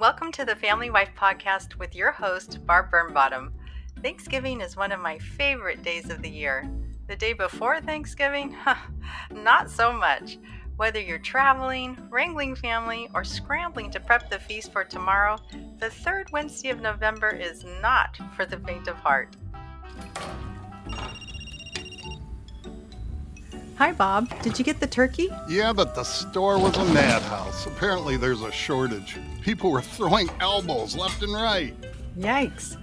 Welcome to the Family Wife Podcast with your host, Barb Burnbottom. Thanksgiving is one of my favorite days of the year. The day before Thanksgiving? Not so much. Whether you're traveling, wrangling family, or scrambling to prep the feast for tomorrow, the third Wednesday of November is not for the faint of heart. Hi, Bob. Did you get the turkey? Yeah, but the store was a madhouse. Apparently, there's a shortage. People were throwing elbows left and right. Yikes.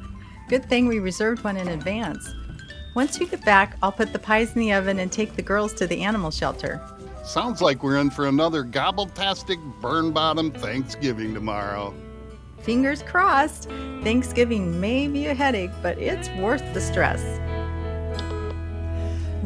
Good thing we reserved one in advance. Once you get back, I'll put the pies in the oven and take the girls to the animal shelter. Sounds like we're in for another gobbletastic Burnbottom Thanksgiving tomorrow. Fingers crossed. Thanksgiving may be a headache, but it's worth the stress.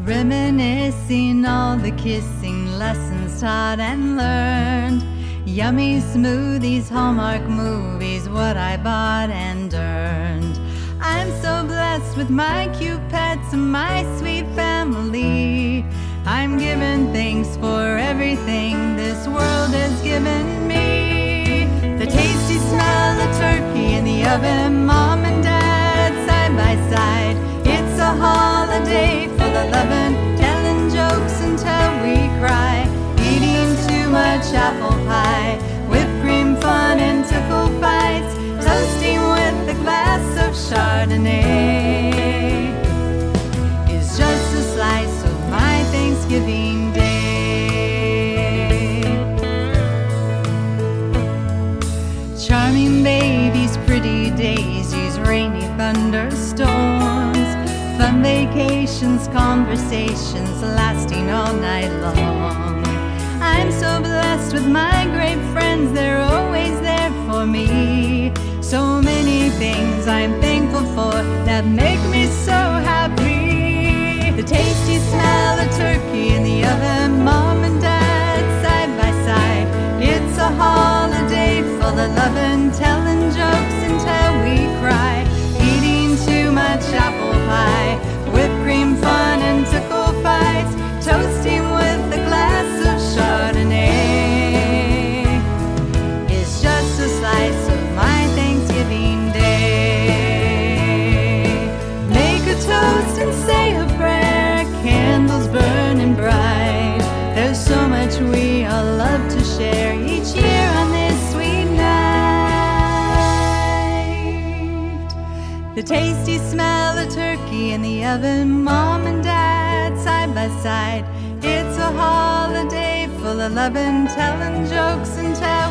Reminiscing all the kissing lessons taught and learned. Yummy smoothies, Hallmark movies, what I bought and earned. I'm so blessed with my cute pets and my sweet family. I'm giving thanks for everything this world has given me. The tasty smell of turkey in the oven, mom and dad side by side. It's a holiday loving, telling jokes until we cry. Eating too much apple pie, conversations lasting all night long. I'm so blessed with my great friends, they're The tasty smell of turkey in the oven, mom and dad side by side. It's a holiday full of loving, telling jokes and we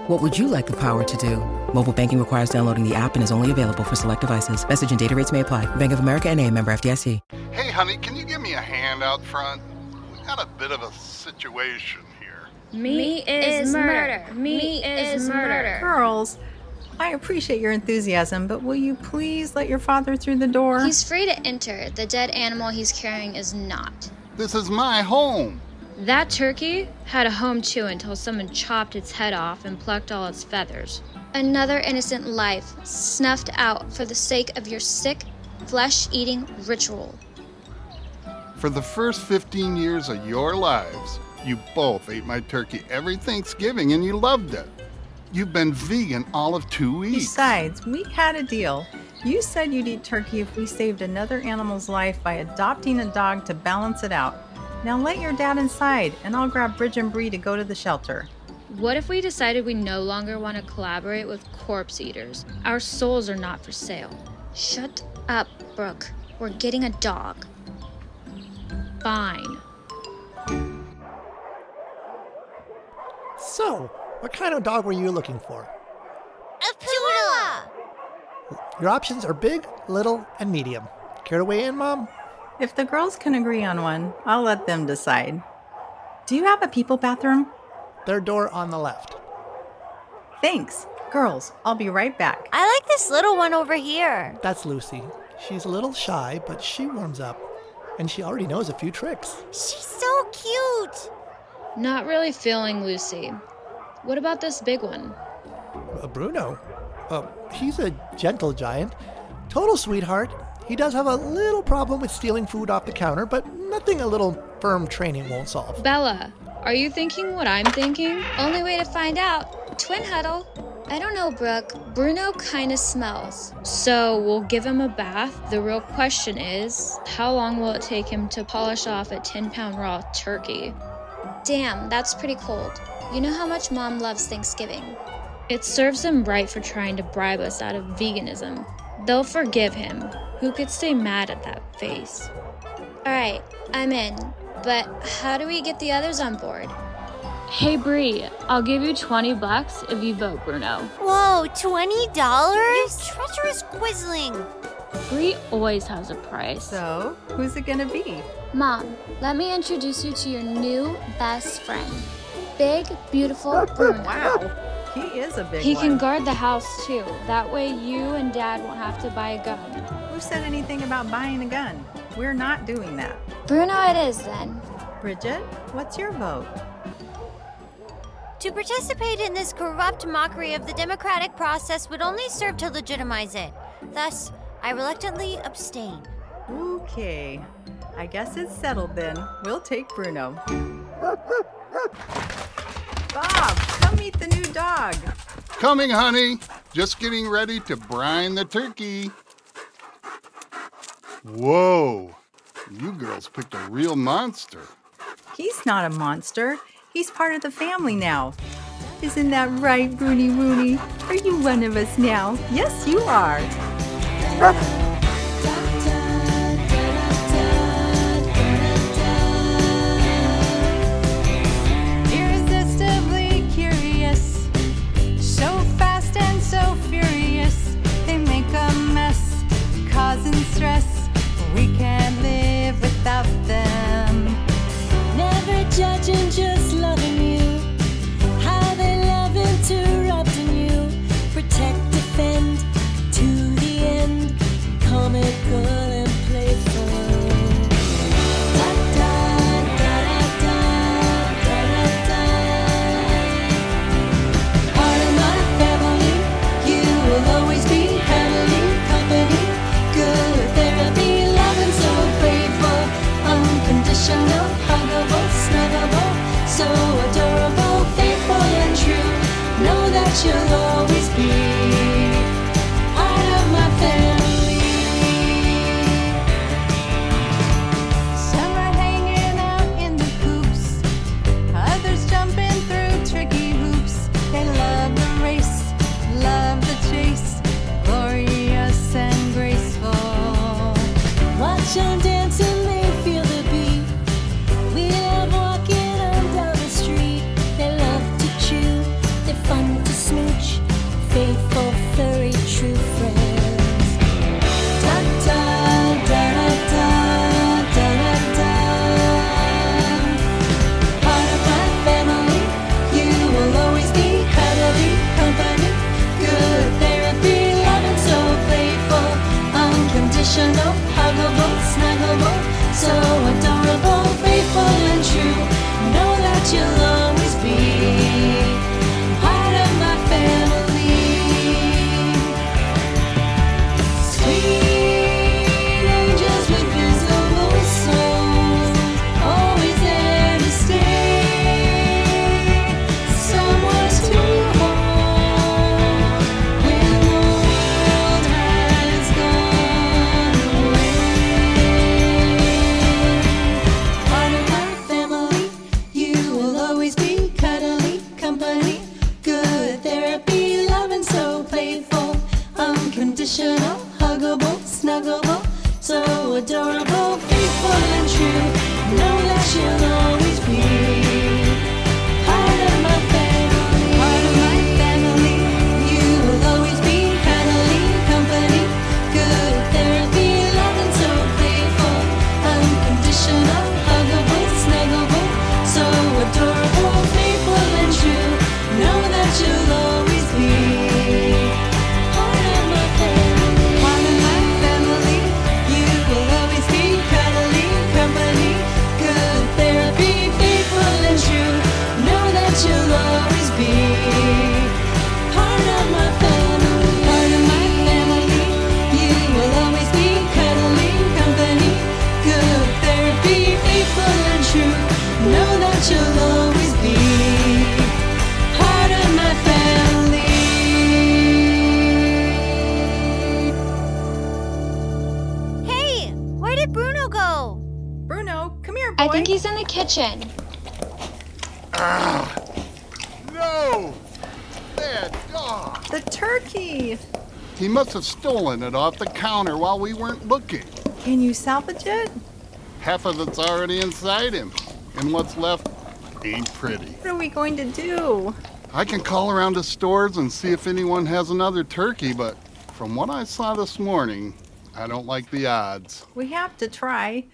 What would you like the power to do? Mobile banking requires downloading the app and is only available for select devices. Message and data rates may apply. Bank of America and a member FDIC. Hey, honey, can you give me a hand out front? We got a bit of a situation here. Me, is, murder. Me is murder. Girls, I appreciate your enthusiasm, but will you please let your father through the door? He's free to enter. The dead animal he's carrying is not. This is my home. That turkey had a home too until someone chopped its head off and plucked all its feathers. Another innocent life snuffed out for the sake of your sick, flesh eating ritual. For the first 15 years of your lives, you both ate my turkey every Thanksgiving and you loved it. You've been vegan all of two weeks. Besides, we had a deal. You said you'd eat turkey if we saved another animal's life by adopting a dog to balance it out. Now let your dad inside, and I'll grab Bridge and Bree to go to the shelter. What if we decided we no longer want to collaborate with corpse eaters? Our souls are not for sale. Shut up, Brooke. We're getting a dog. Fine. So, what kind of dog were you looking for? A poodle! Your options are big, little, and medium. Care to weigh in, Mom? If the girls can agree on one, I'll let them decide. Do you have a people bathroom? Their door on the left. Thanks. Girls, I'll be right back. I like this little one over here. That's Lucy. She's a little shy, but she warms up. And she already knows a few tricks. She's so cute. Not really feeling Lucy. What about this big one? Uh, Bruno? Uh, he's a gentle giant. Total sweetheart. He does have a little problem with stealing food off the counter, but nothing a little firm training won't solve. Bella, are you thinking what I'm thinking? Only way to find out. Twin huddle. I don't know, Brooke. Bruno kinda smells. So we'll give him a bath. The real question is how long will it take him to polish off a 10 pound raw turkey? Damn, that's pretty cold. You know how much mom loves Thanksgiving. It serves him right for trying to bribe us out of veganism. They'll forgive him. Who could stay mad at that face? Alright, I'm in. But how do we get the others on board? Hey Bree, I'll give you 20 bucks if you vote Bruno. Whoa, $20? You treacherous quisling. Bree always has a price. So, who's it gonna be? Mom, let me introduce you to your new best friend. Big, beautiful Bruno. Wow, he is a big one. He one. can guard the house too. That way you and Dad won't have to buy a gun. Who said anything about buying a gun? We're not doing that. Bruno it is then. Bridget, what's your vote? To participate in this corrupt mockery of the democratic process would only serve to legitimize it. Thus, I reluctantly abstain. Okay, I guess it's settled then. We'll take Bruno. Bob, come meet the new dog. Coming, honey. Just getting ready to brine the turkey. Whoa, you girls picked a real monster. He's not a monster. He's part of the family now. Isn't that right, Rooney Rooney? Are you one of us now? Yes, you are. We can't live without them. Never judging, I think he's in the kitchen. No! Bad dog! The turkey. He must have stolen it off the counter while we weren't looking. Can you salvage it? Half of it's already inside him, and what's left ain't pretty. What are we going to do? I can call around to stores and see if anyone has another turkey, but from what I saw this morning, I don't like the odds. We have to try.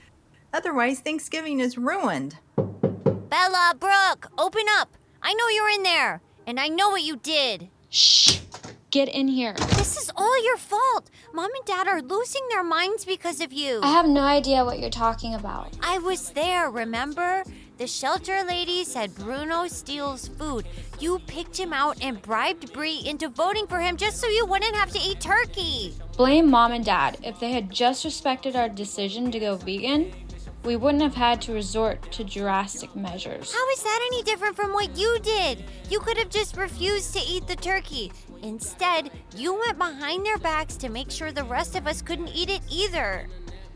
Otherwise, Thanksgiving is ruined. Bella, Brooke, open up. I know you're in there, and I know what you did. Shh. Get in here. This is all your fault. Mom and Dad are losing their minds because of you. I have no idea what you're talking about. I was there, remember? The shelter lady said Bruno steals food. You picked him out and bribed Bree into voting for him just so you wouldn't have to eat turkey. Blame mom and dad. If they had just respected our decision to go vegan, we wouldn't have had to resort to drastic measures. How is that any different from what you did? You could have just refused to eat the turkey. Instead, you went behind their backs to make sure the rest of us couldn't eat it either.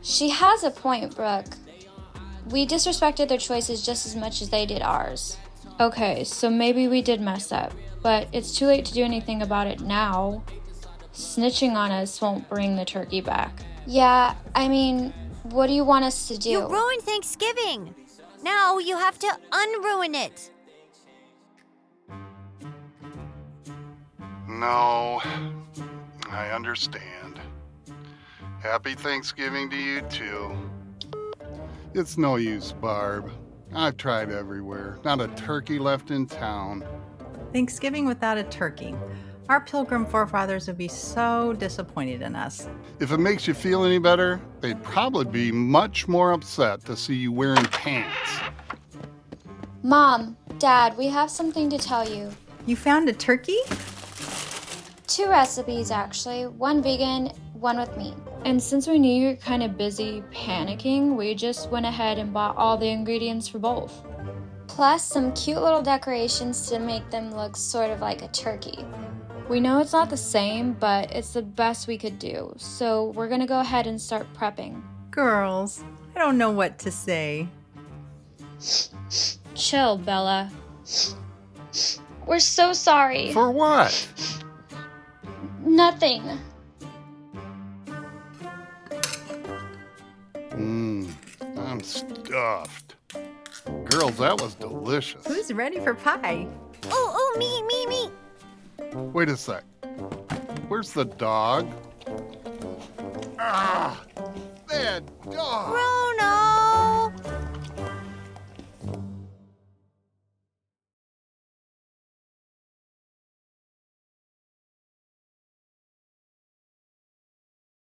She has a point, Brooke. We disrespected their choices just as much as they did ours. Okay, so maybe we did mess up, but it's too late to do anything about it now. Snitching on us won't bring the turkey back. Yeah, I mean, what do you want us to do? You ruined Thanksgiving. Now you have to unruin it. No, I understand. Happy Thanksgiving to you, too. It's no use, Barb. I've tried everywhere. Not a turkey left in town. Thanksgiving without a turkey. Our pilgrim forefathers would be so disappointed in us. If it makes you feel any better, they'd probably be much more upset to see you wearing pants. Mom, Dad, we have something to tell you. You found a turkey? Two recipes, actually. One vegan, one with meat. And since we knew you were kind of busy panicking, we just went ahead and bought all the ingredients for both. Plus, some cute little decorations to make them look sort of like a turkey. We know it's not the same, but it's the best we could do, so we're gonna go ahead and start prepping. Girls, I don't know what to say. Chill, Bella. We're so sorry. For what? Nothing. Mmm, I'm stuffed. Girls, that was delicious. Who's ready for pie? Oh, oh, me, me, me. Wait a sec. Where's the dog? Ah! Bad dog! Bruno!